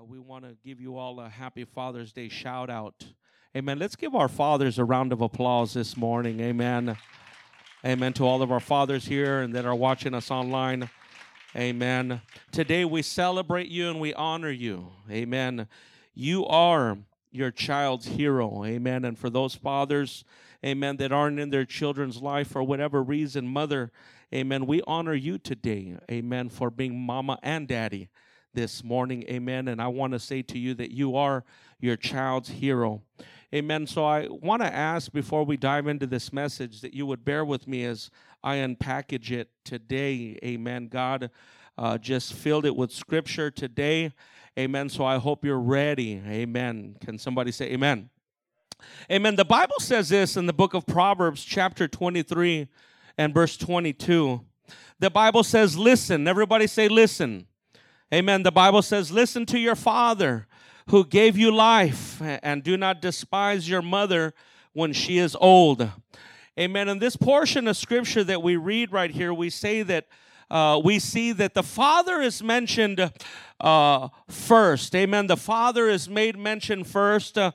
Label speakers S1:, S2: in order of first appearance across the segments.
S1: Uh, we want to give you all a happy Father's Day shout out. Amen. Let's give our fathers a round of applause this morning. Amen. Amen to all of our fathers here and that are watching us online. Amen. Today we celebrate you and we honor you. Amen. You are your child's hero. Amen. And for those fathers, amen, that aren't in their children's life for whatever reason, mother, amen, we honor you today. Amen. For being mama and daddy this morning. Amen. And I want to say to you that you are your child's hero. Amen. So I want to ask before we dive into this message that you would bear with me as I unpackage it today. Amen. God uh, just filled it with scripture today. Amen. So I hope you're ready. Amen. Can somebody say amen? Amen. The Bible says this in the book of Proverbs, chapter 23 and verse 22. The Bible says, Listen. Everybody say, Listen. Amen. The Bible says, Listen to your father who gave you life, and do not despise your mother when she is old. Amen. In this portion of scripture that we read right here, we say that uh, we see that the Father is mentioned uh, first. Amen. The Father is made mention first. Uh,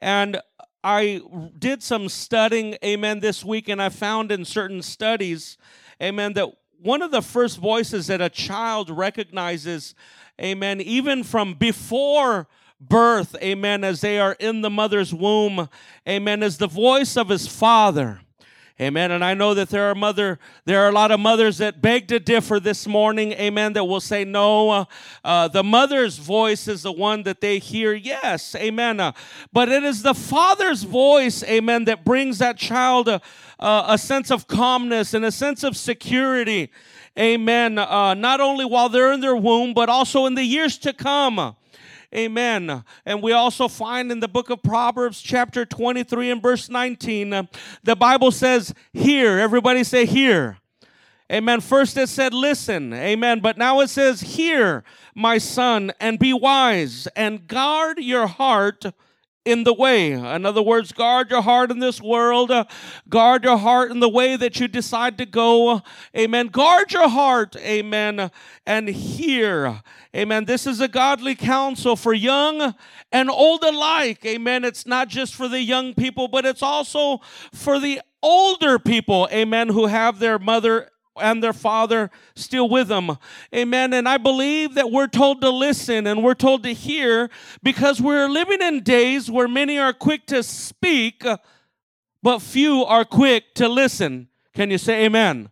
S1: and I did some studying, amen, this week, and I found in certain studies, amen, that one of the first voices that a child recognizes, amen, even from before birth, amen, as they are in the mother's womb, amen, is the voice of his father. Amen. And I know that there are mother, there are a lot of mothers that beg to differ this morning. Amen. That will say no. Uh, uh, the mother's voice is the one that they hear. Yes. Amen. Uh, but it is the father's voice. Amen. That brings that child a, a sense of calmness and a sense of security. Amen. Uh, not only while they're in their womb, but also in the years to come. Amen. And we also find in the book of Proverbs, chapter 23 and verse 19, uh, the Bible says, Hear. Everybody say, Hear. Amen. First it said, Listen. Amen. But now it says, Hear, my son, and be wise, and guard your heart in the way. In other words, guard your heart in this world. Guard your heart in the way that you decide to go. Amen. Guard your heart. Amen. And hear. Amen. This is a godly counsel for young and old alike. Amen. It's not just for the young people, but it's also for the older people. Amen. Who have their mother and their father still with them. Amen. And I believe that we're told to listen and we're told to hear because we're living in days where many are quick to speak, but few are quick to listen. Can you say amen?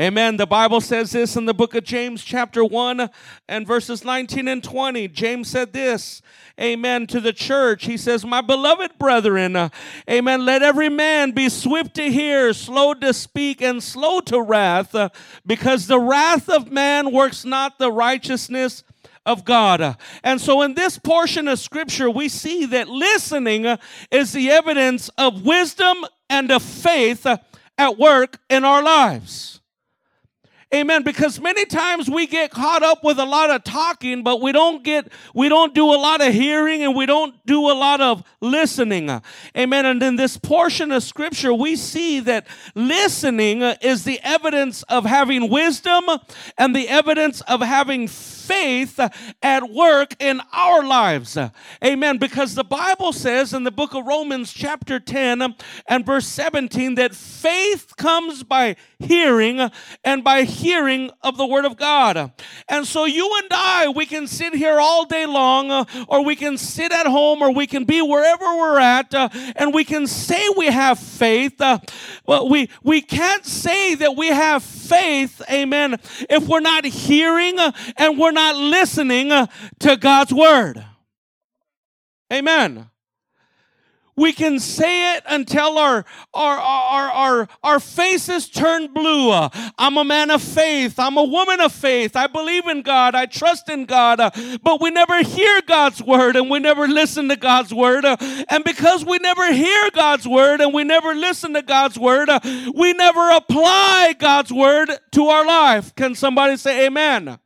S1: Amen. The Bible says this in the book of James, chapter 1 and verses 19 and 20. James said this, Amen, to the church. He says, My beloved brethren, Amen, let every man be swift to hear, slow to speak, and slow to wrath, because the wrath of man works not the righteousness of God. And so, in this portion of scripture, we see that listening is the evidence of wisdom and of faith at work in our lives. Amen. Because many times we get caught up with a lot of talking, but we don't get, we don't do a lot of hearing and we don't do a lot of listening. Amen. And in this portion of scripture, we see that listening is the evidence of having wisdom and the evidence of having faith at work in our lives. Amen. Because the Bible says in the book of Romans, chapter 10 and verse 17, that faith comes by hearing and by hearing of the word of God. And so you and I, we can sit here all day long, or we can sit at home, or we can be wherever we're at, and we can say we have faith. Well, we, we can't say that we have faith, amen, if we're not hearing and we're not listening uh, to God's word. Amen. We can say it until our, our, our, our, our faces turn blue. Uh, I'm a man of faith. I'm a woman of faith. I believe in God. I trust in God. Uh, but we never hear God's word and we never listen to God's word. Uh, and because we never hear God's word and we never listen to God's word, we never apply God's word to our life. Can somebody say amen?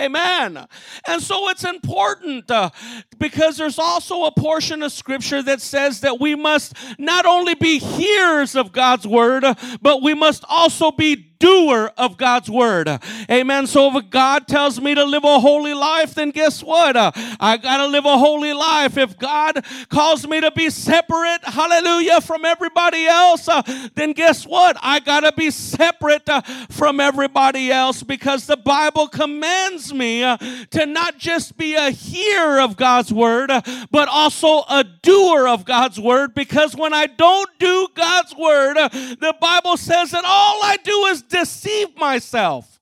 S1: Amen. And so it's important uh, because there's also a portion of scripture that says that we must not only be hearers of God's word, but we must also be doer of God's word. Amen. So if God tells me to live a holy life, then guess what? Uh, I got to live a holy life. If God calls me to be separate, hallelujah, from everybody else, uh, then guess what? I got to be separate uh, from everybody else because the Bible commands me uh, to not just be a hearer of God's word, uh, but also a doer of God's word because when I don't do God's word, uh, the Bible says that all I do is deceive myself.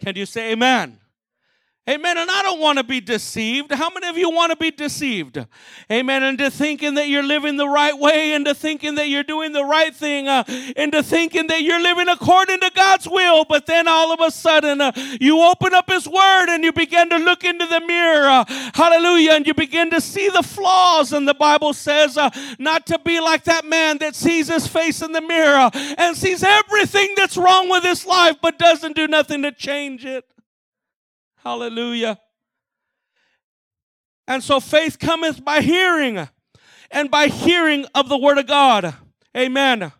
S1: Can you say amen? Amen. And I don't want to be deceived. How many of you want to be deceived? Amen. Into thinking that you're living the right way, into thinking that you're doing the right thing, uh, into thinking that you're living according to God's will. But then all of a sudden, uh, you open up His Word and you begin to look into the mirror. Uh, hallelujah. And you begin to see the flaws. And the Bible says uh, not to be like that man that sees his face in the mirror and sees everything that's wrong with his life, but doesn't do nothing to change it. Hallelujah. And so faith cometh by hearing, and by hearing of the word of God. Amen.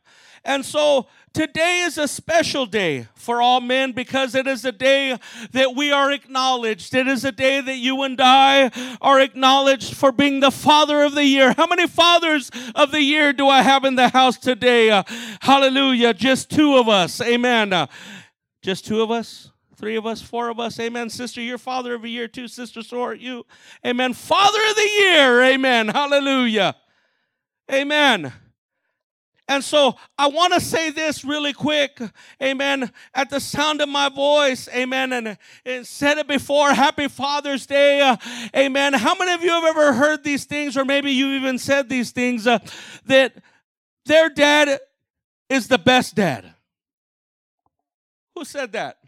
S1: And so today is a special day for all men because it is a day that we are acknowledged. It is a day that you and I are acknowledged for being the father of the year. How many fathers of the year do I have in the house today? Hallelujah. Just two of us. Amen. Just two of us? Three of us, four of us. Amen. Sister, you're father of a year too. Sister, so are you. Amen. Father of the year. Amen. Hallelujah. Amen. And so I want to say this really quick. Amen. At the sound of my voice. Amen. And, and said it before. Happy Father's Day. Uh, amen. How many of you have ever heard these things, or maybe you even said these things, uh, that their dad is the best dad? Who said that?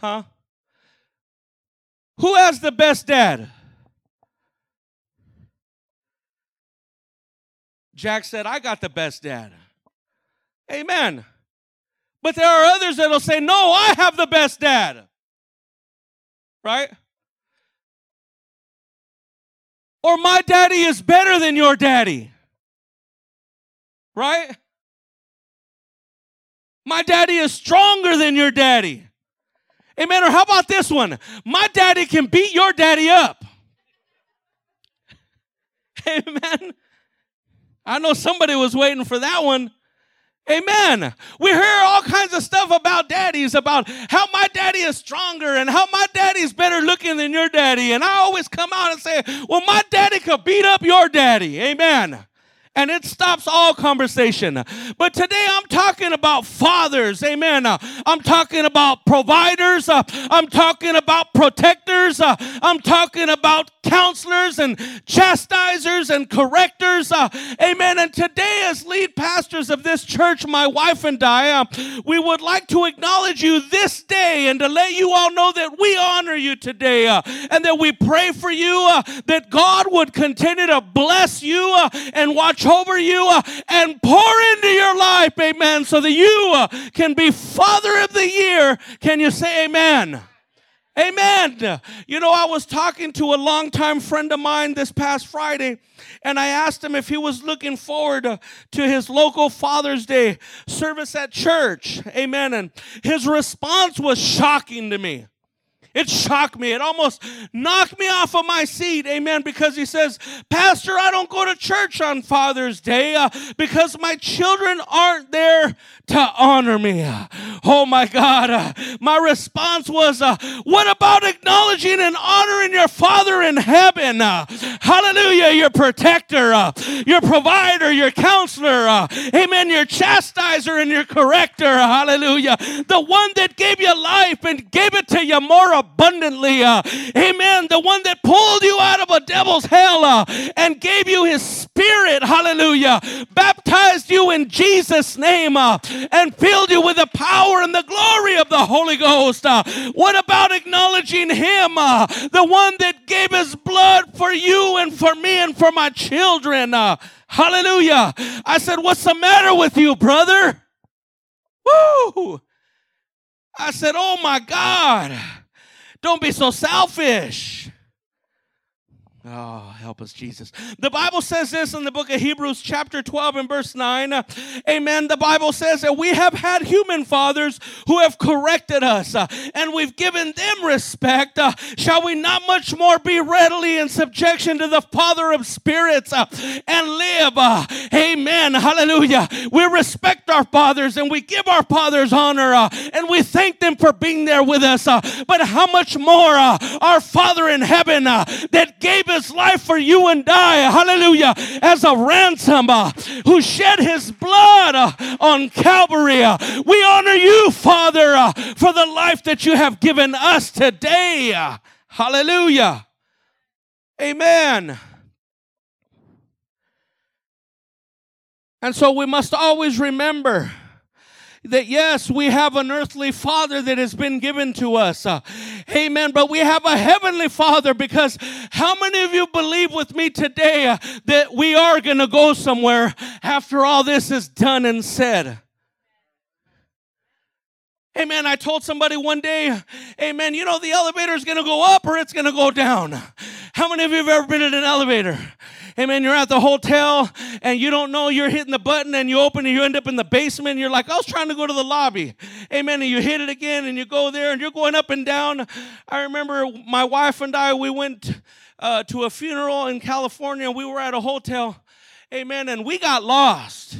S1: Huh? Who has the best dad? Jack said, I got the best dad. Amen. But there are others that'll say, No, I have the best dad. Right? Or my daddy is better than your daddy. Right? My daddy is stronger than your daddy. Amen. Or how about this one? My daddy can beat your daddy up. Amen. I know somebody was waiting for that one. Amen. We hear all kinds of stuff about daddies, about how my daddy is stronger and how my daddy is better looking than your daddy. And I always come out and say, well, my daddy could beat up your daddy. Amen and it stops all conversation. But today I'm talking about fathers, amen. I'm talking about providers, uh, I'm talking about protectors, uh, I'm talking about counselors and chastisers and correctors, uh, amen. And today, as lead pastors of this church, my wife and I, uh, we would like to acknowledge you this day and to let you all know that we honor you today uh, and that we pray for you that God would continue to bless you and watch over you uh, and pour into your life, amen, so that you uh, can be Father of the Year. Can you say amen? Amen. You know, I was talking to a longtime friend of mine this past Friday, and I asked him if he was looking forward to, his local Father's Day service at church. Amen. And his response was shocking to me. It shocked me. It almost knocked me off of my seat. Amen. Because he says, Pastor, I don't go to church on Father's Day uh, because my children aren't there to honor me. Oh my God. Uh, my response was, uh, What about acknowledging and honoring your Father in heaven? Uh, hallelujah. Your protector, uh, your provider, your counselor. Uh, amen. Your chastiser and your corrector. Hallelujah. The one that gave you life and gave it to you more abundantly. Uh, amen. The one that pulled you out of a devil's hell uh, and gave you his spirit. Hallelujah. Baptized you in Jesus' name uh, and filled you with the power and the glory of the Holy Ghost. What about acknowledging him, the one that gave his blood for you and for me and for my children? Hallelujah. I said, What's the matter with you, brother? Woo! I said, Oh my God. Don't be so selfish. Oh, help us, Jesus. The Bible says this in the book of Hebrews, chapter 12, and verse 9. Uh, amen. The Bible says that we have had human fathers who have corrected us, uh, and we've given them respect. Uh, shall we not much more be readily in subjection to the Father of spirits uh, and live? Amen. Hallelujah. We respect our fathers and we give our fathers honor, and we thank them for being there with us. but how much more our Father in heaven that gave his life for you and I, hallelujah, as a ransom, uh, who shed his blood uh, on Calvary. Uh, we honor you, Father, for the life that you have given us today. Hallelujah. Amen. And so we must always remember that yes, we have an earthly father that has been given to us. Uh, amen. But we have a heavenly father because how many of you believe with me today uh, that we are going to go somewhere after all this is done and said? Amen. I told somebody one day, Amen, you know, the elevator is going to go up or it's going to go down. How many of you have ever been in an elevator? Amen. You're at the hotel and you don't know you're hitting the button and you open and you end up in the basement. And you're like, I was trying to go to the lobby. Amen. And you hit it again and you go there and you're going up and down. I remember my wife and I, we went uh, to a funeral in California. We were at a hotel. Amen. And we got lost.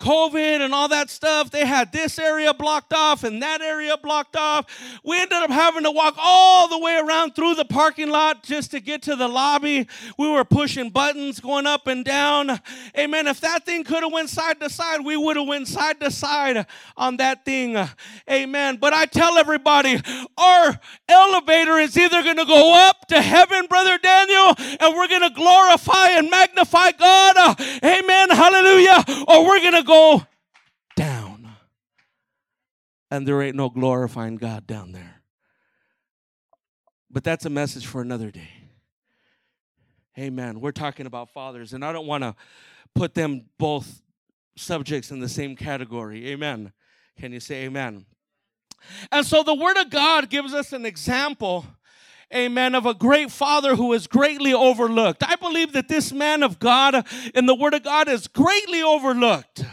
S1: COVID and all that stuff, they had this area blocked off and that area blocked off. We ended up having to walk all the way around through the parking lot just to get to the lobby. We were pushing buttons, going up and down. Amen. If that thing could have went side to side, we would have went side to side on that thing. Amen. But I tell everybody, our elevator is either going to go up to heaven, Brother Daniel, and we're going to glorify and magnify God. Amen. Hallelujah. Or we're going to go down. And there ain't no glorifying God down there. But that's a message for another day. Amen. We're talking about fathers, and I don't want to put them both subjects in the same category. Amen. Can you say amen? And so the Word of God gives us an example amen, of a great father who is greatly overlooked. I believe that this man of God in the Word of God is greatly overlooked.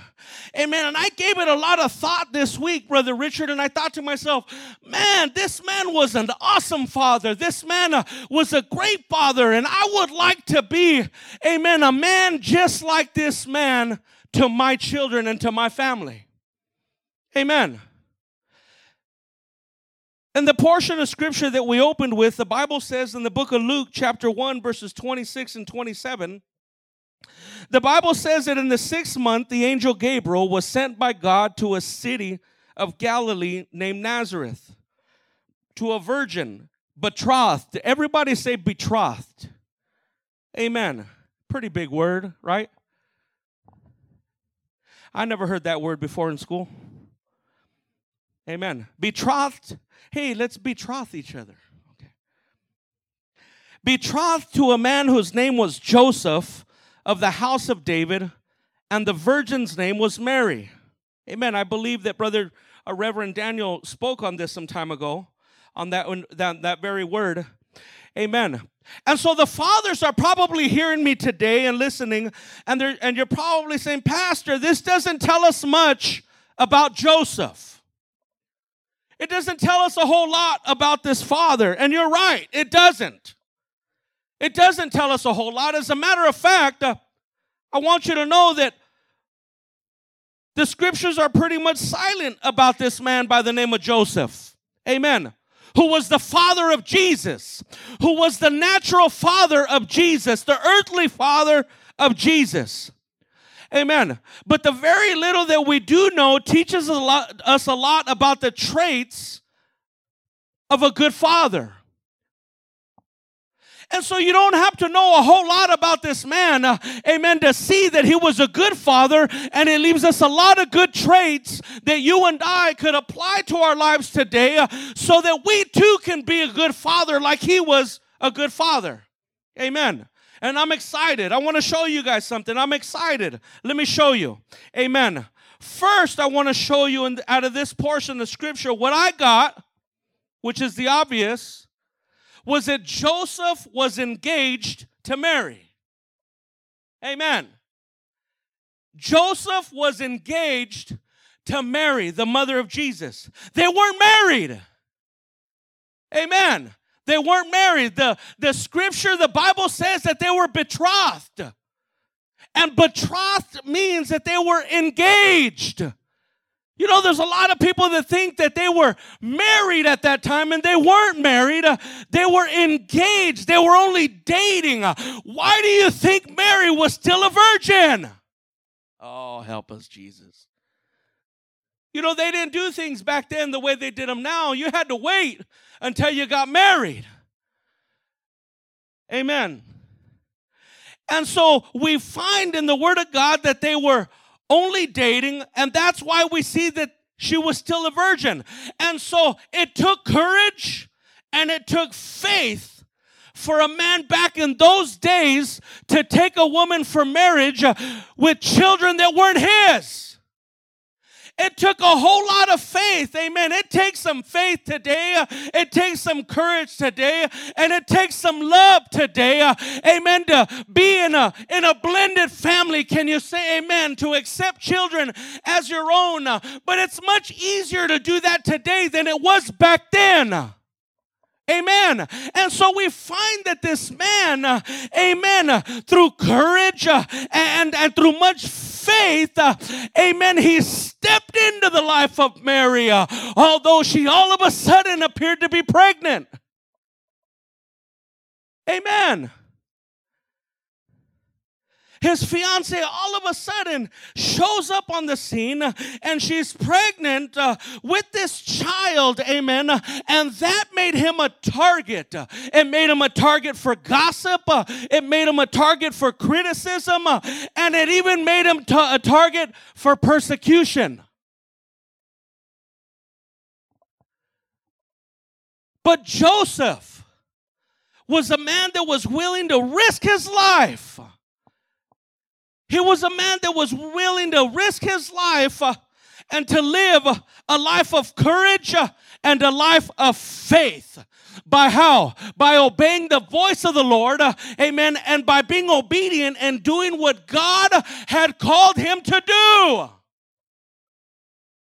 S1: Amen. And I gave it a lot of thought this week, Brother Richard, and I thought to myself, man, this man was an awesome father. This man uh, was a great father, and I would like to be, amen, a man just like this man to my children and to my family. Amen. And the portion of scripture that we opened with, the Bible says in the book of Luke, chapter 1, verses 26 and 27, the Bible says that in the sixth month, the angel Gabriel was sent by God to a city of Galilee named Nazareth to a virgin betrothed. Everybody say betrothed. Amen. Pretty big word, right? I never heard that word before in school. Amen. Betrothed. Hey, let's betroth each other. Okay. Betrothed to a man whose name was Joseph of the house of David, and the virgin's name was Mary. Amen. I believe that Brother uh, Reverend Daniel spoke on this some time ago, on that, that, that very word. Amen. And so the fathers are probably hearing me today and listening, and, and you're probably saying, Pastor, this doesn't tell us much about Joseph. It doesn't tell us a whole lot about this father. And you're right, it doesn't. It doesn't tell us a whole lot. As a matter of fact, uh, I want you to know that the scriptures are pretty much silent about this man by the name of Joseph. Amen. Who was the father of Jesus, who was the natural father of Jesus, the earthly father of Jesus. Amen. But the very little that we do know teaches a lot, us a lot about the traits of a good father. And so you don't have to know a whole lot about this man, uh, amen, to see that he was a good father and it leaves us a lot of good traits that you and I could apply to our lives today uh, so that we too can be a good father like he was a good father. Amen. And I'm excited. I want to show you guys something. I'm excited. Let me show you. Amen. First, I want to show you in, out of this portion of scripture what I got, which is the obvious was that Joseph was engaged to Mary. Amen. Joseph was engaged to Mary, the mother of Jesus. They weren't married. Amen. They weren't married. The, the scripture, the Bible says that they were betrothed. And betrothed means that they were engaged. You know, there's a lot of people that think that they were married at that time and they weren't married. Uh, they were engaged. They were only dating. Uh, why do you think Mary was still a virgin? Oh, help us, Jesus. You know, they didn't do things back then the way they did them now. You had to wait until you got married. Amen. And so we find in the Word of God that they were only dating, and that's why we see that she was still a virgin. And so it took courage and it took faith for a man back in those days to take a woman for marriage uh, with children that weren't his. It took a whole lot of faith. Amen. It takes some faith today. It takes some courage today. And it takes some love today. Amen. To be in a, in a blended family. Can you say amen? To accept children as your own. But it's much easier to do that today than it was back then. Amen. And so we find that this man, amen, through courage uh, and, and through much faith, uh, amen, he stepped into the life of Mary, uh, although she all of a sudden appeared to be pregnant. Amen his fiance all of a sudden shows up on the scene and she's pregnant uh, with this child, amen. And that made him a target. It made him a target for gossip, uh, it made him a target for criticism, uh, and it even made him t- a target for persecution. But Joseph was a man that was willing to risk his life he was a man that was willing to risk his life uh, and to live a life of courage uh, and a life of faith. By how? By obeying the voice of the Lord, uh, amen, and by being obedient and doing what God had called him to do.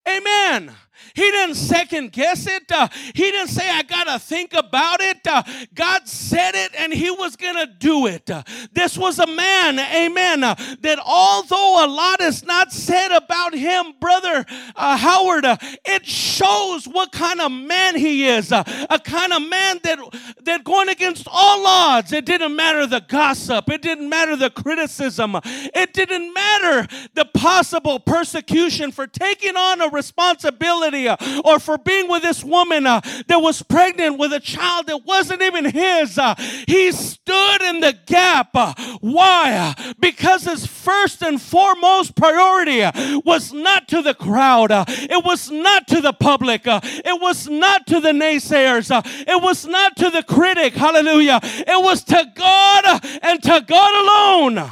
S1: Amen. He didn't second guess it. Uh, he didn't say, I got to think about it. Uh, God said it and he was going to do it. Uh, this was a man, amen, uh, that although a lot is not said about him, Brother uh, Howard, uh, it shows what kind of man he is. a kind of man that, that going against all odds, it didn't matter the gossip, it didn't matter the criticism, it didn't matter the possible persecution for taking on a responsibility uh, or for being with this woman uh, that was pregnant with a child that wasn't even his. Uh, he stood in the gap. Uh, why? Uh, because his first and foremost priority uh, was not to the crowd, it was not to the public, it was not to the naysayers, it was not to the critic. Hallelujah. It was to God and to God alone.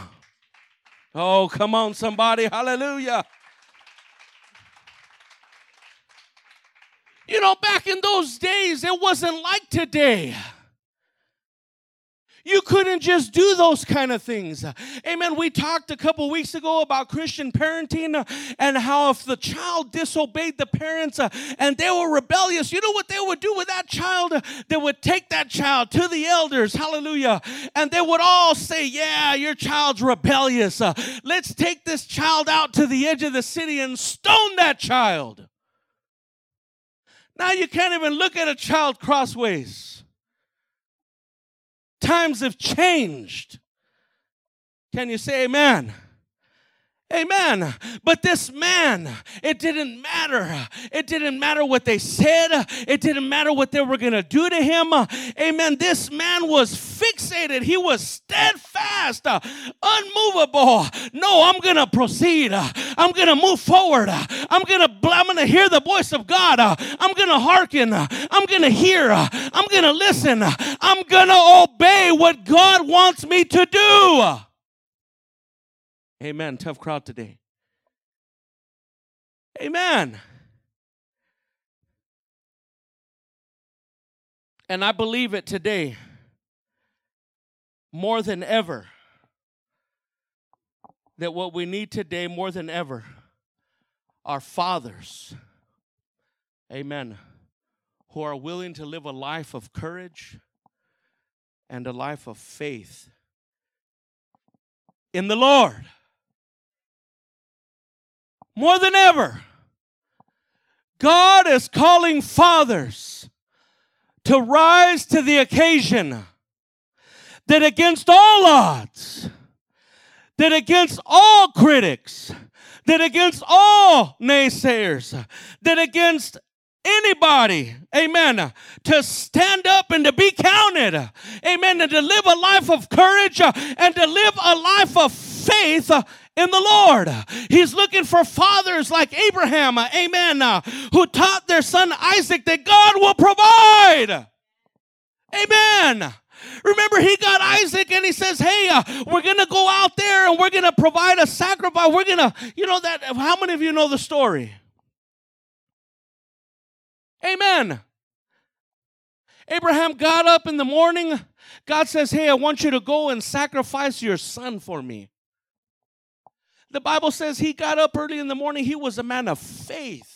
S1: Oh, come on, somebody. Hallelujah. You know, back in those days, it wasn't like today. You couldn't just do those kind of things. Amen. We talked a couple weeks ago about Christian parenting and how if the child disobeyed the parents uh, and they were rebellious, you know what they would do with that child? They would take that child to the elders, hallelujah, and they would all say, Yeah, your child's rebellious. Uh, let's take this child out to the edge of the city and stone that child. Now you can't even look at a child crossways. Times have changed. Can you say amen? Amen. But this man, it didn't matter. It didn't matter what they said. It didn't matter what they were going to do to him. Amen. This man was fixated. He was steadfast, unmovable. No, I'm going to proceed. I'm going to move forward. I'm going to I'm going to hear the voice of God. I'm going to hearken. I'm going to hear. I'm going to listen. I'm going to obey what God wants me to do. Amen. Tough crowd today. Amen. And I believe it today more than ever that what we need today more than ever are fathers, amen, who are willing to live a life of courage and a life of faith in the Lord. More than ever, God is calling fathers to rise to the occasion that against all odds, that against all critics, that against all naysayers, that against anybody, amen, to stand up and to be counted, amen, and to live a life of courage uh, and to live a life of faith uh, in the Lord. He's looking for fathers like Abraham, amen, who taught their son Isaac that God will provide. Amen. Remember, he got Isaac and he says, Hey, uh, we're going to go out there and we're going to provide a sacrifice. We're going to, you know, that. How many of you know the story? Amen. Abraham got up in the morning. God says, Hey, I want you to go and sacrifice your son for me. The Bible says he got up early in the morning. He was a man of faith.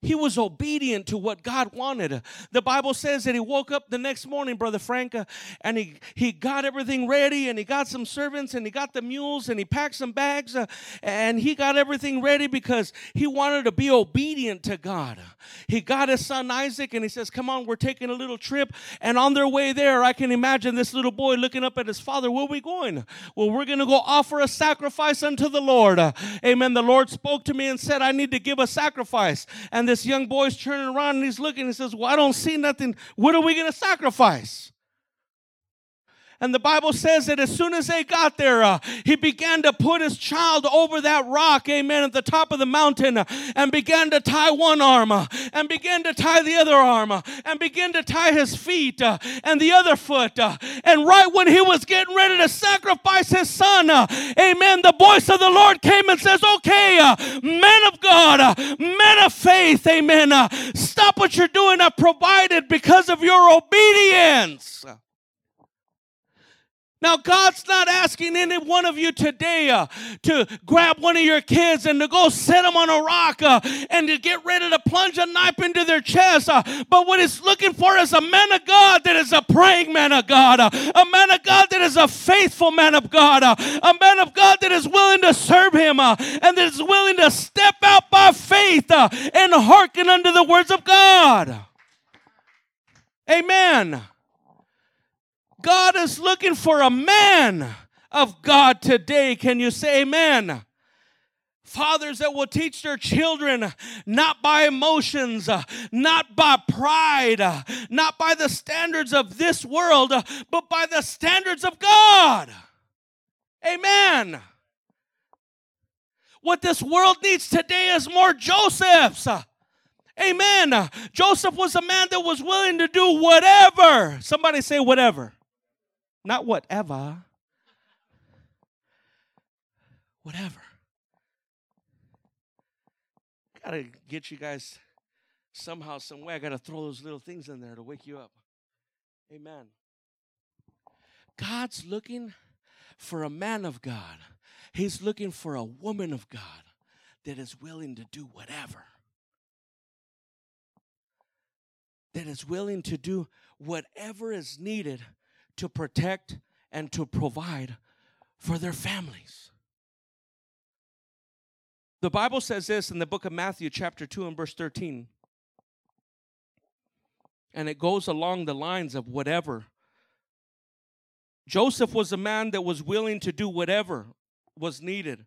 S1: He was obedient to what God wanted. The Bible says that he woke up the next morning, Brother Frank, uh, and he, he got everything ready, and he got some servants, and he got the mules, and he packed some bags, uh, and he got everything ready because he wanted to be obedient to God. He got his son Isaac, and he says, Come on, we're taking a little trip. And on their way there, I can imagine this little boy looking up at his father, Where are we going? Well, we're going to go offer a sacrifice unto the Lord. Uh, amen. The Lord spoke to me and said, I need to give a sacrifice. And this young boy's turning around and he's looking and he says, Well, I don't see nothing. What are we going to sacrifice? And the Bible says that as soon as they got there, uh, he began to put his child over that rock, amen, at the top of the mountain, uh, and began to tie one arm, uh, and began to tie the other arm, uh, and began to tie his feet uh, and the other foot. Uh, and right when he was getting ready to sacrifice his son, amen, the voice of the Lord came and says, Okay, men of God, men of faith, amen, stop what you're doing. I provided because of your obedience. Now, God's not asking any one of you today uh, to grab one of your kids and to go set them on a rock uh, and to get ready to plunge a knife into their chest. Uh, but what He's looking for is a man of God that is a praying man of God, uh, a man of God that is a faithful man of God, uh, a man of God that is willing to serve Him uh, and that is willing to step out by faith and hearken unto the words of God. Amen. God is looking for a man of God today. Can you say amen? Fathers that will teach their children not by emotions, not by pride, not by the standards of this world, but by the standards of God. Amen. What this world needs today is more Josephs. Amen. Joseph was a man that was willing to do whatever. Somebody say, whatever. Not whatever. Whatever. Gotta get you guys somehow, some way. I gotta throw those little things in there to wake you up. Amen. God's looking for a man of God. He's looking for a woman of God that is willing to do whatever. That is willing to do whatever is needed to protect and to provide for their families. The Bible says this in the book of Matthew, chapter 2, and verse 13. And it goes along the lines of whatever. Joseph was a man that was willing to do whatever was needed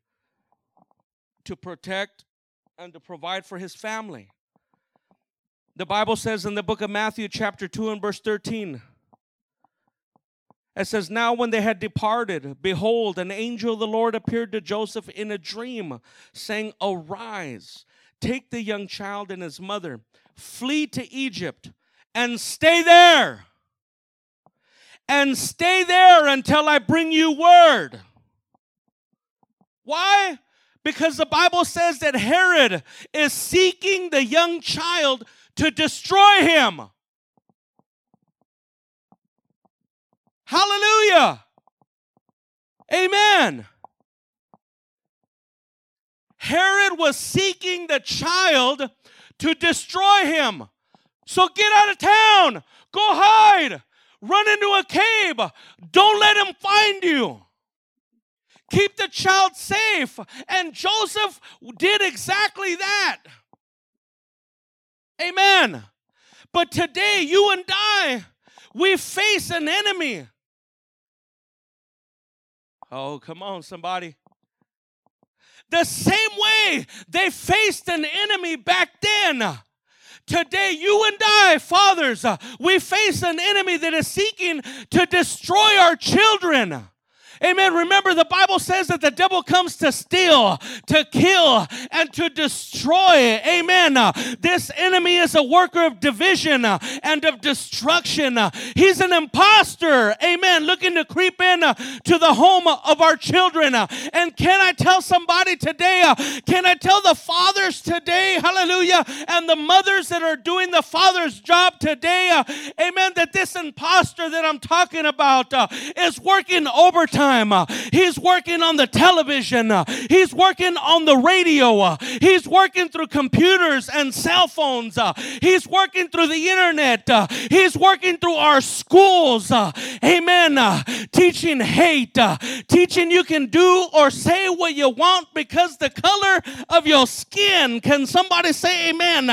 S1: to protect and to provide for his family. The Bible says in the book of Matthew, chapter 2, and verse 13 it says, Now when they had departed, behold, an angel of the Lord appeared to Joseph in a dream, saying, Arise, take the young child and his mother, flee to Egypt, and stay there. And stay there until I bring you word. Why? Because the Bible says that Herod is seeking the young child to destroy him. Hallelujah. Amen. Herod was seeking the child to destroy him. So get out of town. Go hide. Run into a cave. Don't let him find you. Keep the child safe. And Joseph did exactly that. Amen. But today, you and I, we face an enemy. Oh, come on, somebody. The same way they faced an enemy back then. Today, you and I, fathers, we face an enemy that is seeking to destroy our children. Amen. Remember, the Bible says that the devil comes to steal, to kill, and to destroy. Amen. Uh, this enemy is a worker of division uh, and of destruction. Uh, he's an impostor. Amen. Looking to creep in to the home of our children. And can I tell somebody today? Can I tell the fathers today? Hallelujah. And the mothers that are doing the father's job today. Amen. That this impostor that I'm talking about is working overtime time. Uh, he's working on the television. Uh, he's working on the radio. Uh, he's working through computers and cell phones. Uh, he's working through the internet. Uh, he's working through our schools. Uh, amen. Teaching hate. Teaching you can do or say what you want because the color of your skin. Can somebody say amen?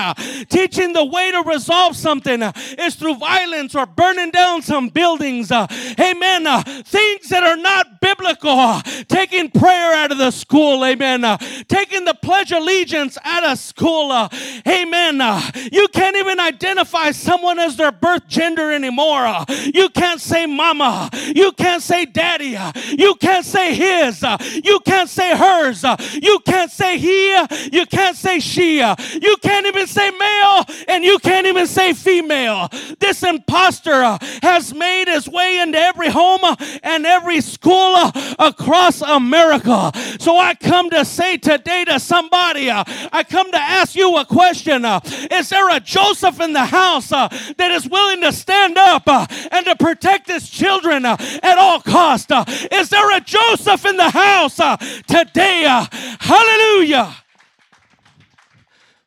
S1: Teaching the way to resolve something is through violence or burning down some buildings. Amen. Things that are not biblical. Taking prayer out of the school, amen. Uh, taking the Pledge Allegiance out of school, uh, amen. Uh, you can't even identify someone as their birth gender anymore. Uh, you can't say mama. You can't say daddy. Uh, you can't say his. Uh, you can't say hers. You can't say he. You can't say she. You can't even say male and you can't even say female. This impostor has made his way into every home and every school across America. So I come to say today to somebody, uh, I come to ask you a question. Uh, is there a Joseph in the house uh, that is willing to stand up and to protect his children at all cost? is there a Joseph in the house today? hallelujah.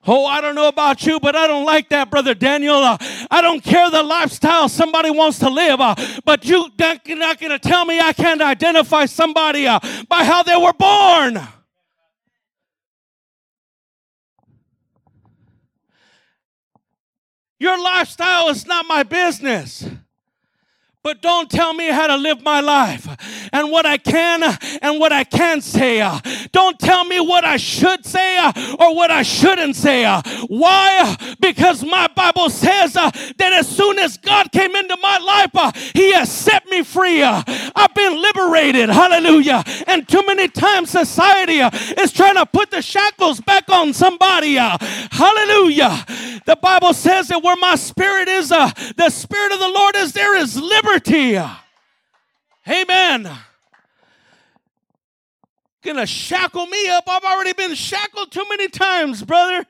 S1: Oh, I don't know about you, but I don't like that, Brother Daniel. Uh, I don't care the lifestyle somebody wants to live, uh, but you're not going to tell me I can't identify somebody uh, by how they were born. Your lifestyle is not my business but don't tell me how to live my life and what I can and what I can't say. Don't tell me what I should say or what I shouldn't say. Why? Because my Bible says that as soon as God came into my life, He has set me free. I've been liberated. Hallelujah. And too many times society is trying to put the shackles back on somebody. Hallelujah. The Bible says that where my spirit is, the Spirit of the Lord is, there is liberty liberty. Amen. Gonna shackle me up. I've already been shackled too many times, brother.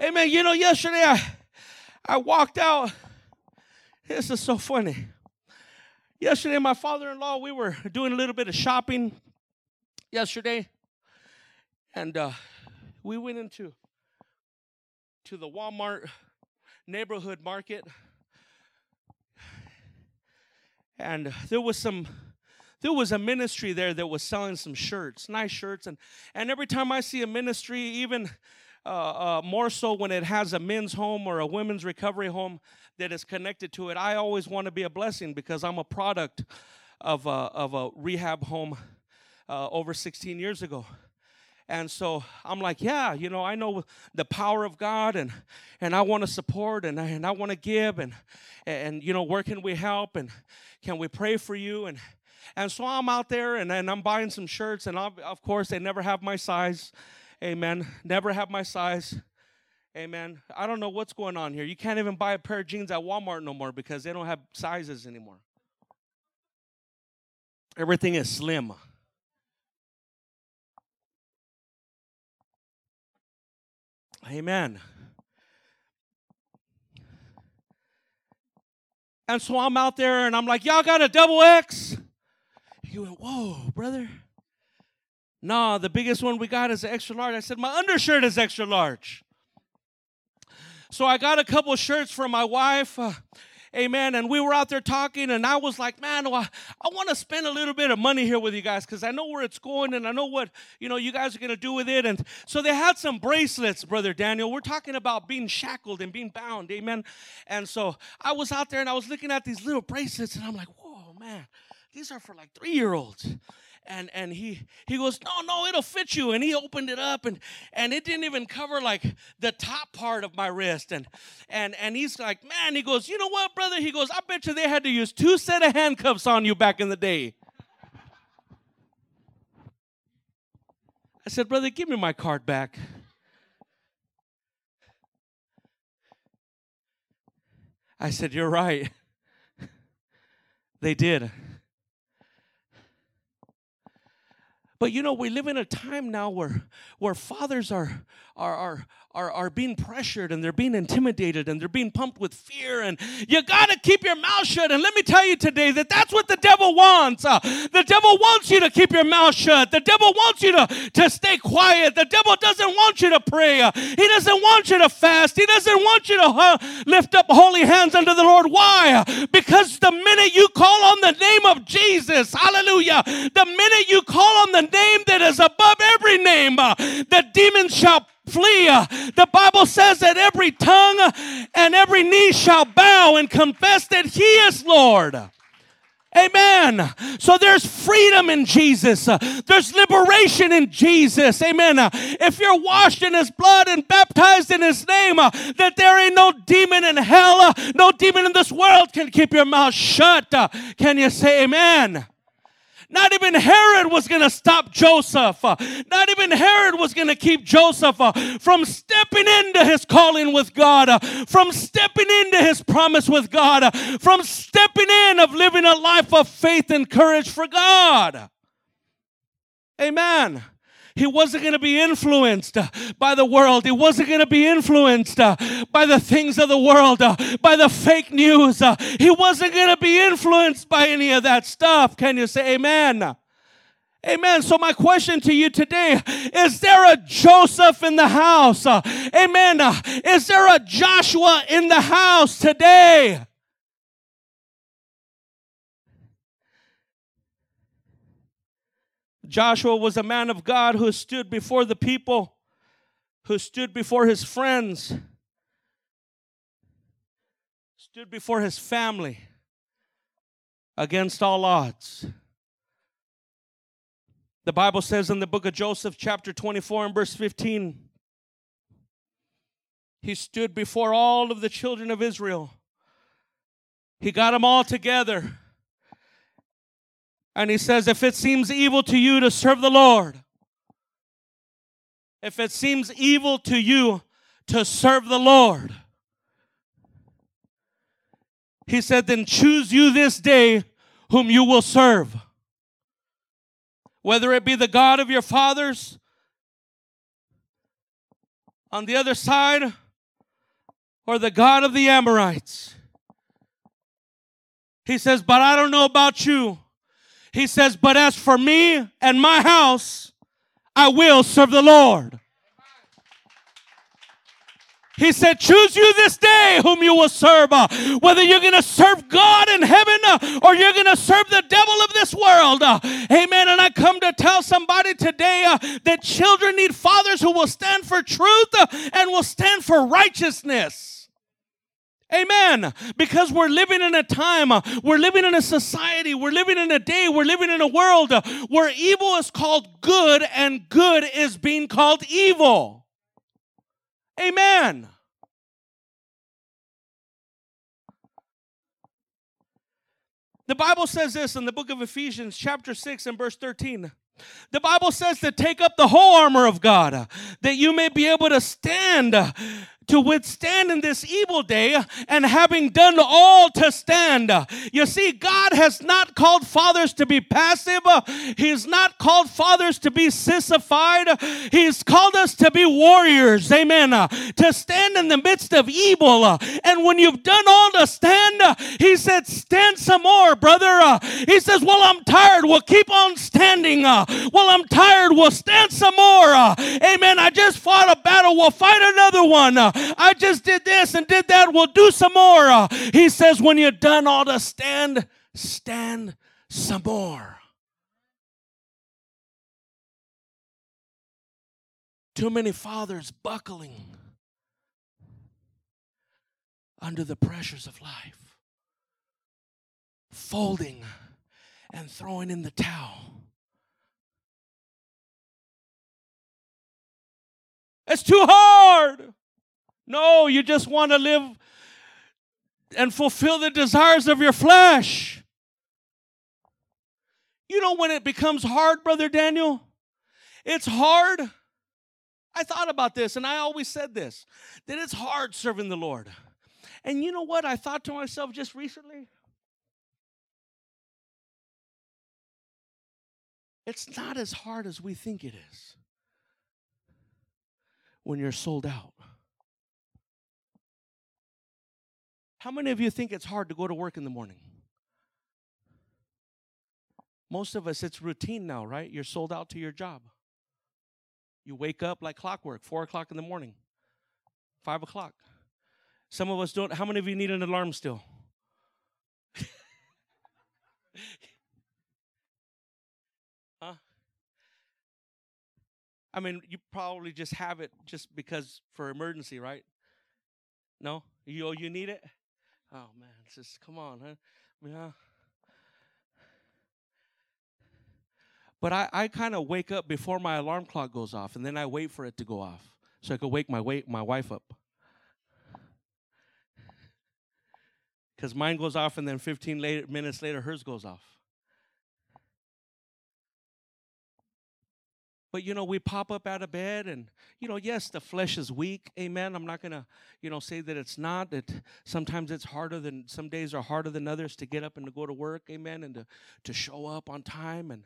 S1: Amen. You know, yesterday I I walked out. This is so funny. Yesterday, my father-in-law, we were doing a little bit of shopping yesterday, and uh, we went into to the Walmart neighborhood market and there was some there was a ministry there that was selling some shirts nice shirts. And and every time i see a ministry even uh, uh, more so when it has a men's home or a women's recovery home that is connected to it i always want to be a blessing because i'm a product of a, of a rehab home uh, over 16 years ago and so I'm like, yeah, you know, I know the power of God and and I want to support and, and I want to give and and you know, where can we help and can we pray for you and and so I'm out there and, and I'm buying some shirts and I'll, of course they never have my size. Amen. Never have my size. Amen. I don't know what's going on here. You can't even buy a pair of jeans at Walmart no more because they don't have sizes anymore. Everything is slim. Amen. And so I'm out there and I'm like, y'all got a double X? He went, whoa, brother. Nah, the biggest one we got is extra large. I said, my undershirt is extra large. So I got a couple shirts for my wife. Uh, Amen. And we were out there talking, and I was like, man, well, I want to spend a little bit of money here with you guys because I know where it's going and I know what, you know, you guys are going to do with it. And so they had some bracelets, Brother Daniel. We're talking about being shackled and being bound. Amen. And so I was out there and I was looking at these little bracelets, and I'm like, whoa, man, these are for like three year olds and and he he goes no no it'll fit you. And he opened it up and and it didn't even cover like the top part of my wrist. And and and he's like man he goes you know what brother? He goes i bet you they had to use two set of handcuffs on you back in the day. I said brother give me my card back. I said you're right. They did But you know, we live in a time now where where fathers are are are are, are being pressured and they're being intimidated and they're being pumped with fear and you got to keep your mouth shut. And let me tell you today that that's what the devil wants. Uh, the devil wants you to keep your mouth shut. The devil wants you to, to stay quiet. The devil doesn't want you to pray. Uh, he doesn't want you to fast. He doesn't want you to uh, lift up holy hands unto the lord. Why? Because the minute you call on the name of jesus hallelujah the minute you call on the name that is above every name uh, the demons shall flee. Uh, the Bible says that every tongue and every knee shall bow and confess that He is Lord. Amen. So there's freedom in Jesus. Uh, there's liberation in Jesus. Amen. Uh, if you're washed in His blood and baptized in His name, that there ain't no demon in hell, no demon in this world can keep your mouth shut. Can you say amen? Not even Herod was going to stop Joseph. Not even Herod was going to keep Joseph from stepping into his calling with God, from stepping into his promise with God, from stepping in of living a life of faith and courage for God. Amen. He wasn't going to be influenced uh, by the world. He wasn't going to be influenced uh, by the things of the world, uh, by the fake news. He wasn't going to be influenced by any of that stuff. Can you say amen? Amen. So, my question to you today is there a Joseph in the house? Amen. Is there a Joshua in the house today? Joshua was a man of God who stood before the people, who stood before his friends, stood before his family against all odds. The Bible says in the book of Joseph, chapter 24, and verse 15, he stood before all of the children of Israel. He got them all together and he says, If it seems evil to you to serve the Lord, if it seems evil to you to serve the Lord, he said, Then choose you this day whom you will serve. Whether it be the God of your fathers on the other side or the God of the Amorites. He says, But I don't know about you. He says, But as for me and my house, I will serve the Lord. He said, Choose you this day whom you will serve. Uh, whether you're going to serve God in heaven uh, or you're going to serve the devil of this world. Uh, amen. And I come to tell somebody today that children need fathers who will stand for truth and will stand for righteousness. Amen. Because we're living in a time, uh, we're living in a society, we're living in a day, we're living in a world uh, where evil is called good and good is being called evil. Amen. The Bible says this in the book of Ephesians, chapter 6, and verse 13. The Bible says to take up the whole armor of God, uh, that you may be able to stand to withstand in this evil day and having done all to stand. You see, God has not called fathers to be passive. He's not called fathers to be sissified. He's called us to be warriors. Amen. To stand in the midst of evil And when you've done all to stand, he said, stand some more, brother. He says, well, I'm tired. We'll keep on standing. Well, I'm tired. We'll stand some more. Amen. I just fought a battle. We'll fight another one. I just did this and did that. We'll do some more. Uh, he says, when you're done all to stand, stand some more. Too many fathers buckling under the pressures of life, folding and throwing in the towel. It's too hard. No, you just want to live and fulfill the desires of your flesh. You know when it becomes hard, Brother Daniel? It's hard. I thought about this and I always said this that it's hard serving the Lord. And you know what? I thought to myself just recently it's not as hard as we think it is when you're sold out. How many of you think it's hard to go to work in the morning? Most of us, it's routine now, right? You're sold out to your job. You wake up like clockwork, four o'clock in the morning, five o'clock. Some of us don't. How many of you need an alarm still? huh? I mean, you probably just have it just because for emergency, right? No, you oh, you need it. Oh man, just come on, huh? Yeah. But I, I kind of wake up before my alarm clock goes off, and then I wait for it to go off so I could wake my wait my wife up. Because mine goes off, and then 15 later, minutes later, hers goes off. But you know, we pop up out of bed, and you know, yes, the flesh is weak. Amen. I'm not gonna, you know, say that it's not. That sometimes it's harder than some days are harder than others to get up and to go to work. Amen. And to to show up on time and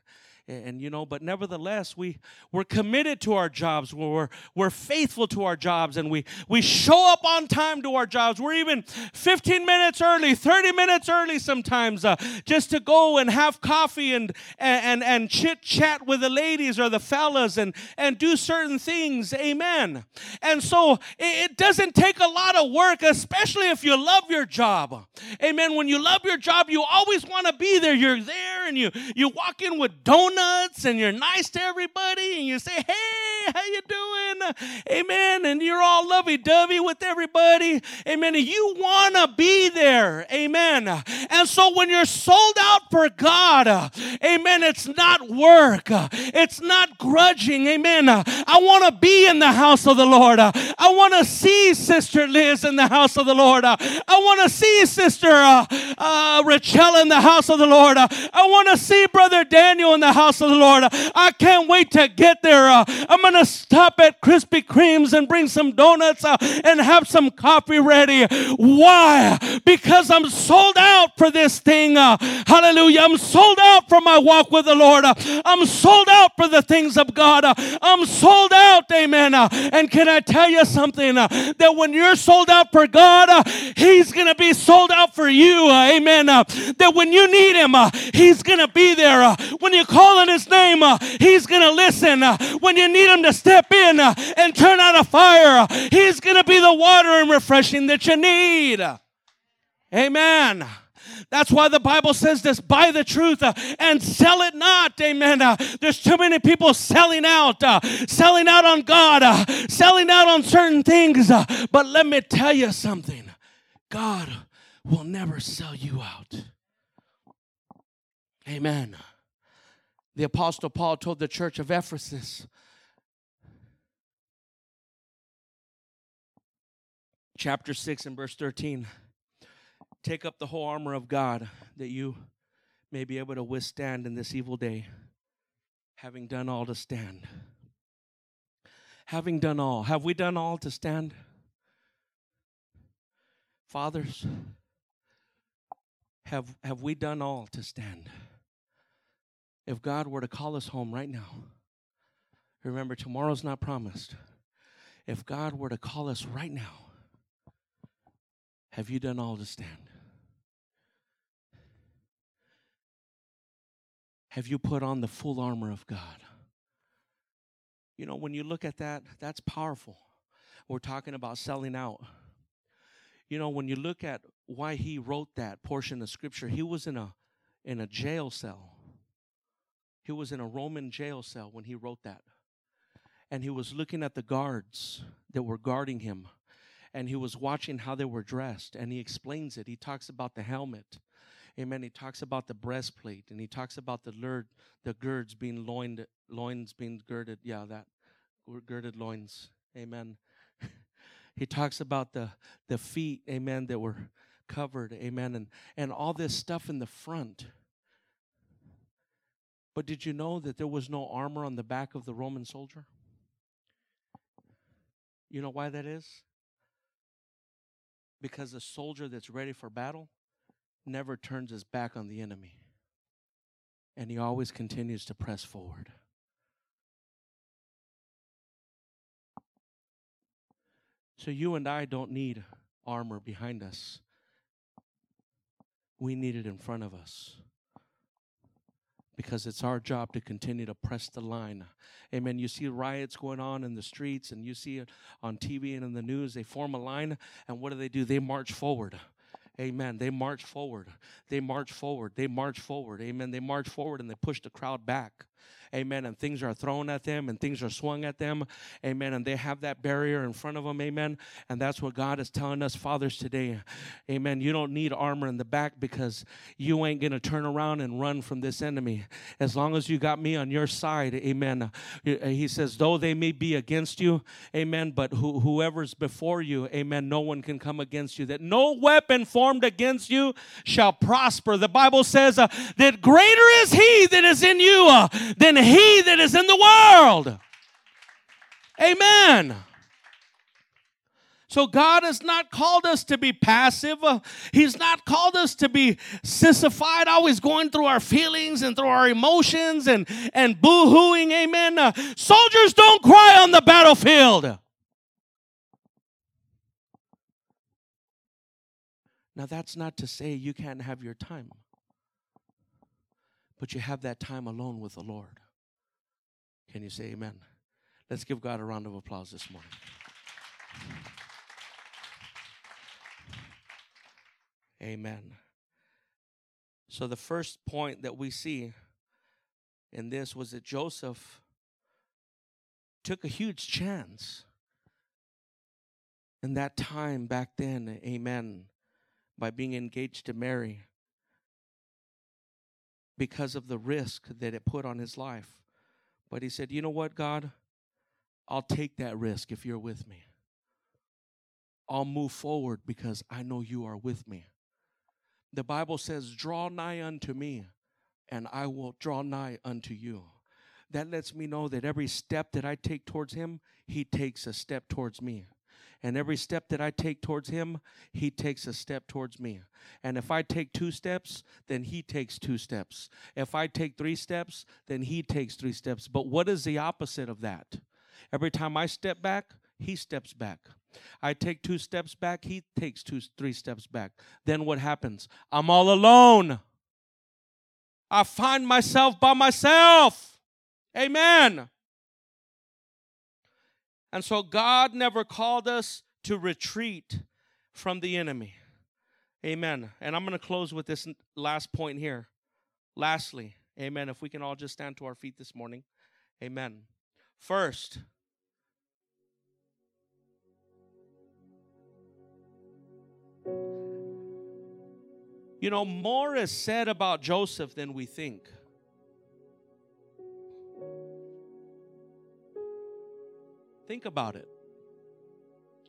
S1: and you know but nevertheless we we're committed to our jobs. We're we're faithful to our jobs and we we show up on time to our jobs. We're even 15 minutes early 30 minutes early sometimes uh, just to go and have coffee and and and chit chat with the ladies or the fellas and and do certain things. Amen. And so it, it doesn't take a lot of work especially if you love your job. Amen. When you love your job you always want to be there. You're there and you you walk in with donuts donuts and you're nice to everybody and you say, hey, how you doing? Amen. And you're all lovey-dovey with everybody. Amen. And you want to be there. Amen. And so when you're sold out for God, amen, it's not work. It's not grudging. Amen. I want to be in the house of the Lord. I want to see Sister Liz in the house of the Lord. I want to see Sister uh, uh, Rachel in the house of the Lord. I want to see Brother Daniel in the house of the Lord. I can't wait to get there. Uh, I'm going to stop at Krispy Kreme's and bring some donuts uh, and have some coffee ready. Why? Because I'm sold out for this thing. Uh, hallelujah. I'm sold out for my walk with the Lord. I'm sold out for the things of God. I'm sold out. Amen. And can I tell you something? Something that when you're sold out for God, He's going to be sold out for you. Amen. That when you need Him, He's going to be there. When you call calling his name, uh, he's going to listen. Uh, when you need him to step in uh, and turn out a fire, uh, he's going to be the water and refreshing that you need. Amen. That's why the Bible says this buy the truth uh, and sell it not. Amen. Uh, there's too many people selling out, uh, selling out on God, uh, selling out on certain things. Uh, but let me tell you something God will never sell you out. Amen. The Apostle Paul told the church of Ephesus, chapter 6 and verse 13 take up the whole armor of God that you may be able to withstand in this evil day, having done all to stand. Having done all. Have we done all to stand? Fathers, have, have we done all to stand? if God were to call us home right now, remember, tomorrow's not promised. If God were to call us right now, Have you done all to stand? Have you put on the full armor of God? You know, when you look at that, that's powerful. We're talking about selling out. You know, when you look at why he wrote that portion of scripture, he was in a in a jail cell. He was in a Roman jail cell when he wrote that. And he was looking at the guards that were guarding him. And he was watching how they were dressed. And he explains it. He talks about the helmet Amen. He talks about the breastplate and he talks about the lurd, the girds being loined, loins being girded. Yeah, that girded loins. Amen. he talks about the the feet, amen, that were covered, amen, and and all this stuff in the front. But did you know that there was no armor on the back of the Roman soldier? You know why that is? Because a soldier that's ready for battle never turns his back on the enemy, and he always continues to press forward. So, you and I don't need armor behind us, we need it in front of us because it's our job to continue to press the line. Amen. You see riots going on in the streets and you see it on TV and in the news. They form a line, and what do they do? They march forward. Amen. They march forward. They march forward. They march forward. Amen. They march forward and they push the crowd back. Amen. And things are thrown at them and things are swung at them. Amen. And they have that barrier in front of them. Amen. And that's what God is telling us, fathers, today. Amen. You don't need armor in the back because you ain't to turn around and run from this enemy. As long as you got me on your side. Amen. He says, though they may be against you. Amen. But who, whoever's before you. Amen. No one can come against you. That no weapon formed against you shall prosper. The Bible says uh, that greater is he that is in you uh, than he that is in the world. Amen. So God has not called us to be passive. He's not called us to be sissified, always going through our feelings and through our emotions and, and boo-hooing. Amen. Uh, soldiers don't cry on the battlefield. Now that's not to say you can't have your time. But you have that time alone with the Lord. Can you say amen? Let's give God a round of applause this morning. Amen. So, the first point that we see in this was that Joseph took a huge chance in that time back then, amen, by being engaged to Mary because of the risk that it put on his life. But he said, You know what, God? I'll take that risk if you're with me. I'll move forward because I know you are with me. The Bible says, Draw nigh unto me, and I will draw nigh unto you. That lets me know that every step that I take towards him, he takes a step towards me. And every step that I take towards him, he takes a step towards me. And if I take two steps, then he takes two steps. If I take three steps, then he takes three steps. But what is the opposite of that? Every time I step back, he steps back. I take two steps back, he takes two three steps back. Then what happens? I'm all alone. I find myself by myself. Amen. And so God never called us to retreat from the enemy. Amen. And I'm going to close with this last point here. Lastly, amen. If we can all just stand to our feet this morning. Amen. First, you know, more is said about Joseph than we think. Think about it.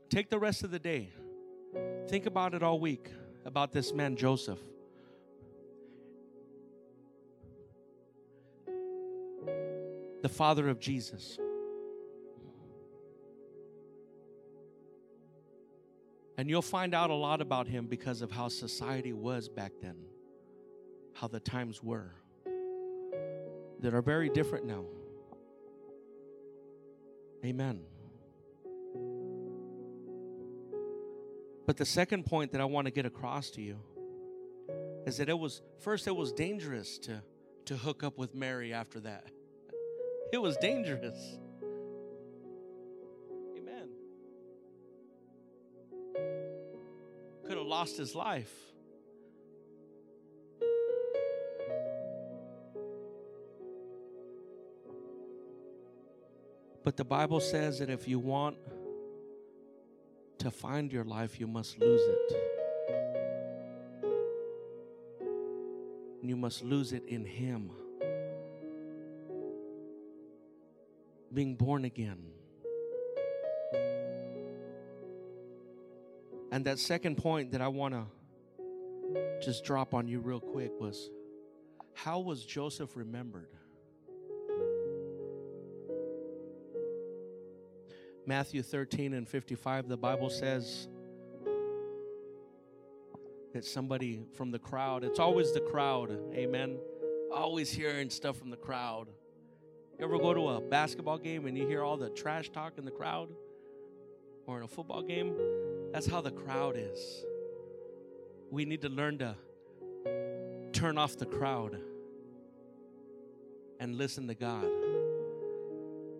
S1: Take the rest of the day. Think about it all week about this man, Joseph. The father of Jesus. And you'll find out a lot about him because of how society was back then, how the times were, that are very different now. Amen. But the second point that I want to get across to you is that it was first it was dangerous to to hook up with Mary after that. It was dangerous. Amen. Could have lost his life. But the Bible says that if you want to find your life, you must lose it. And you must lose it in Him. Being born again. And that second point that I want to just drop on you real quick was how was Joseph remembered? Matthew 13 and 55, the Bible says that somebody from the crowd, it's always the crowd, amen. Always hearing stuff from the crowd. You ever go to a basketball game and you hear all the trash talk in the crowd? Or in a football game? That's how the crowd is. We need to learn to turn off the crowd and listen to God.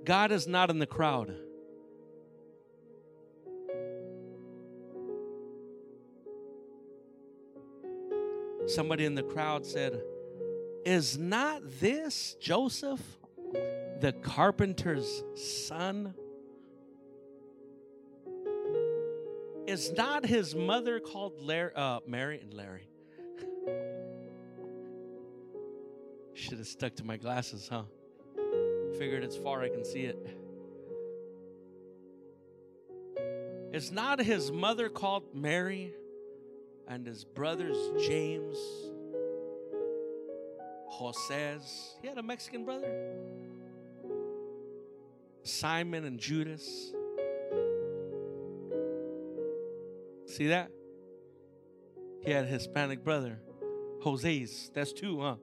S1: God is not in the crowd. Somebody in the crowd said, Is not this Joseph, the carpenter's son? Is not his mother called Larry, uh, Mary and Larry? Should have stuck to my glasses, huh? Figured it's far I can see it. Is not his mother called Mary? And his brothers James, Jose's. He had a Mexican brother. Simon and Judas. See that? He had a Hispanic brother, Jose's. That's two, huh?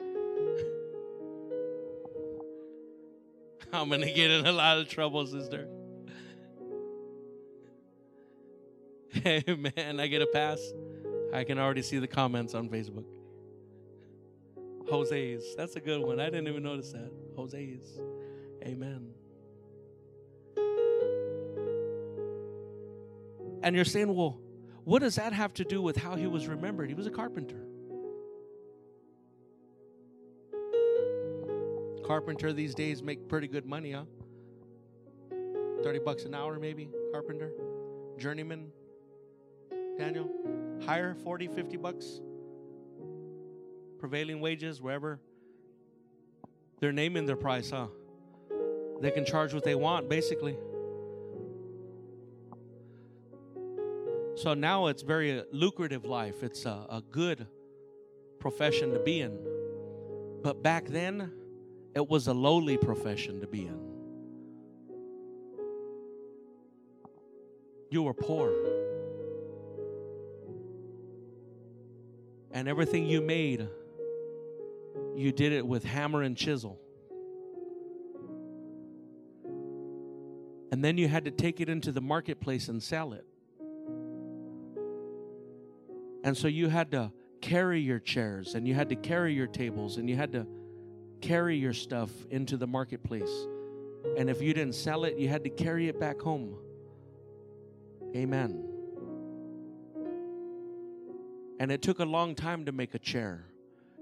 S1: I'm gonna get in a lot of trouble, sister. Amen. I get a pass. I can already see the comments on Facebook. Jose's. That's a good one. I didn't even notice that. Jose's. Amen. And you're saying, well, what does that have to do with how he was remembered? He was a carpenter. Carpenter these days make pretty good money, huh? 30 bucks an hour, maybe, carpenter. Journeyman, Daniel? Higher, 40, 50 bucks? Prevailing wages, wherever. They're naming their price, huh? They can charge what they want, basically. So now it's very uh, lucrative life. It's a, a good profession to be in. But back then, it was a lowly profession to be in. You were poor. And everything you made, you did it with hammer and chisel. And then you had to take it into the marketplace and sell it. And so you had to carry your chairs and you had to carry your tables and you had to carry your stuff into the marketplace. And if you didn't sell it, you had to carry it back home. Amen. And it took a long time to make a chair,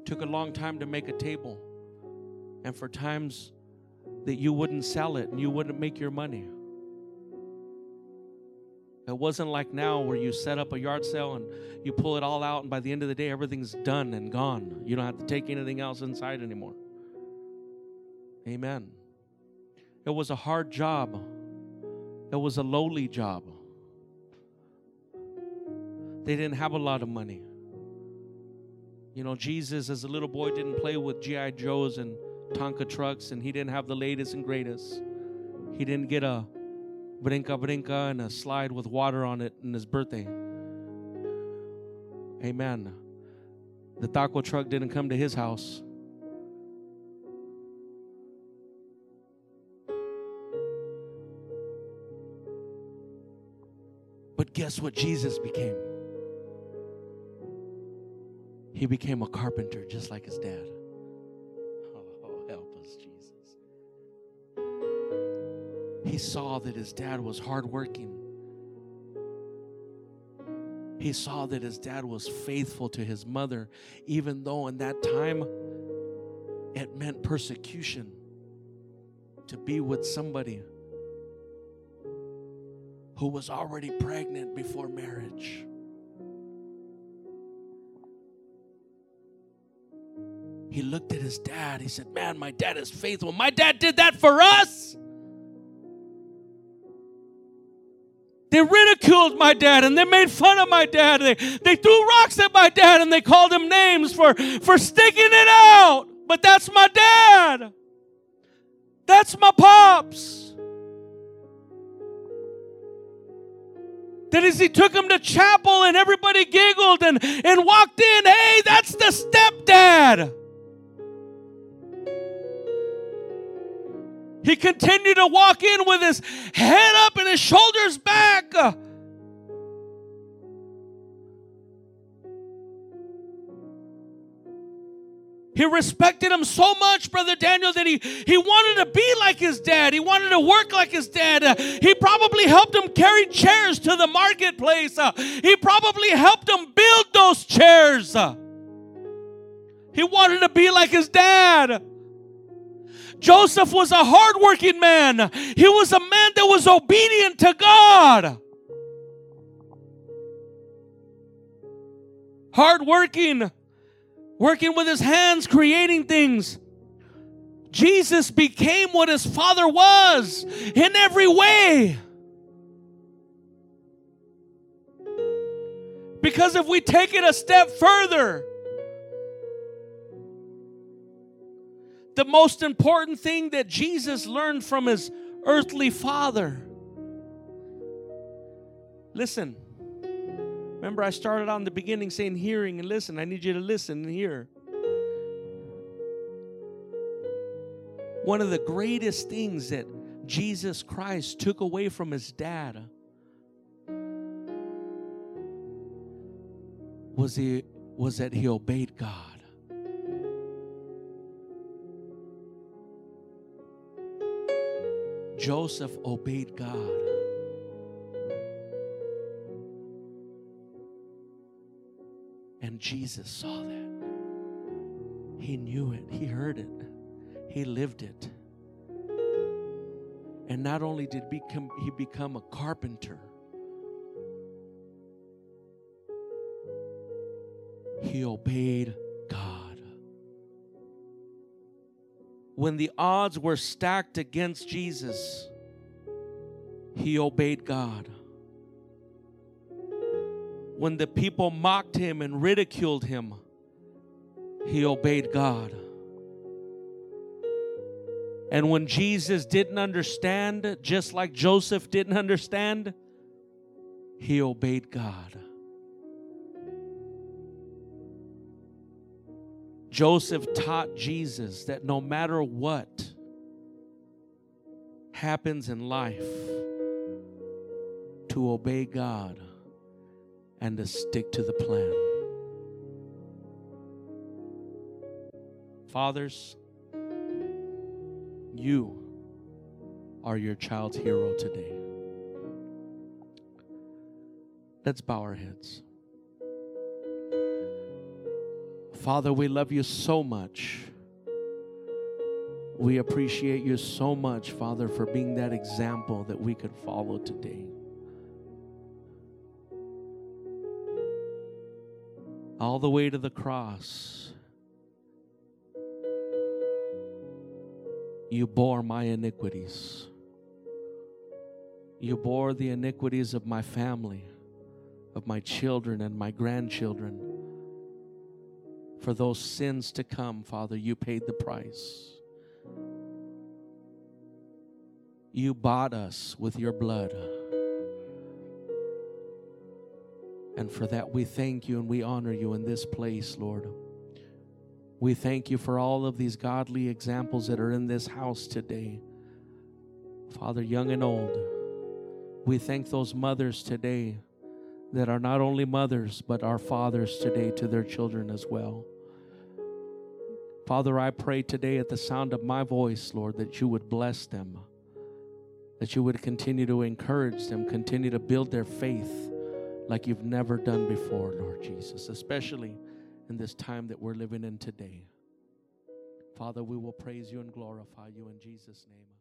S1: took a long time to make a table. And for times that you wouldn't sell it and you wouldn't make your money. It wasn't like now where you set up a yard sale and you pull it all out, and by the end of the day, everything's done and gone. You don't have to take anything else inside anymore. Amen. It was a hard job, it was a lowly job. They didn't have a lot of money. You know, Jesus, as a little boy, didn't play with G.I. Joes and Tonka trucks, and he didn't have the latest and greatest. He didn't get a brinca brinca and a slide with water on it in his birthday. Amen. The taco truck didn't come to his house. But guess what Jesus became? He became a carpenter just like his dad. Oh, help us, Jesus. He saw that his dad was hardworking. He saw that his dad was faithful to his mother, even though in that time it meant persecution to be with somebody who was already pregnant before marriage. He looked at his dad. He said, Man, my dad is faithful. My dad did that for us. They ridiculed my dad and they made fun of my dad. They, they threw rocks at my dad and they called him names for, for sticking it out. But that's my dad. That's my pops. That as he took him to chapel and everybody giggled and, and walked in, hey, that's the stepdad. He continued to walk in with his head up and his shoulders back. He respected him so much, Brother Daniel, that he, he wanted to be like his dad. He wanted to work like his dad. Uh, he probably helped him carry chairs to the marketplace. Uh, he probably helped him build those chairs. Uh, he wanted to be like his dad. Joseph was a hardworking man, he was a man that was obedient to God. Hardworking working with his hands, creating things. Jesus became what his father was in every way. Because if we take it a step further, most important thing that Jesus learned from his earthly father. Listen, Remember, I started on the beginning saying hearing and listen. I need you to listen and hear. One of the greatest things that Jesus Christ took away from his dad was, he, was that he obeyed God. Joseph obeyed God. And Jesus saw that. He knew it, he heard it, he lived it. And not only did become, he become a carpenter, he obeyed When the odds were stacked against Jesus, he obeyed God when the people mocked him and ridiculed him, he obeyed God. And when Jesus didn't understand, just like Joseph didn't understand, he obeyed God. Joseph taught Jesus that no matter what happens in life, to obey God and to stick to the plan. Fathers, you are your child's hero today. Let's bow our heads. Father, we love you so much. We appreciate you so much, Father, for being that example that we could follow today. all the way to the cross. You bore my iniquities. You bore the iniquities of my family, of my children and my grandchildren. For those sins to come, Father, you paid the price. You bought us with your blood. And for that, we thank you and we honor you in this place, Lord. We thank you for all of these godly examples that are in this house today. Father, young and old, we thank those mothers today that are not only mothers, but are fathers today to their children as well. Father, I pray today at the sound of my voice, Lord, that you would bless them, that you would continue to encourage them, continue to build their faith like you've never done before, Lord Jesus, especially in this time that we're living in today. Father, we will praise you and glorify you in Jesus' name.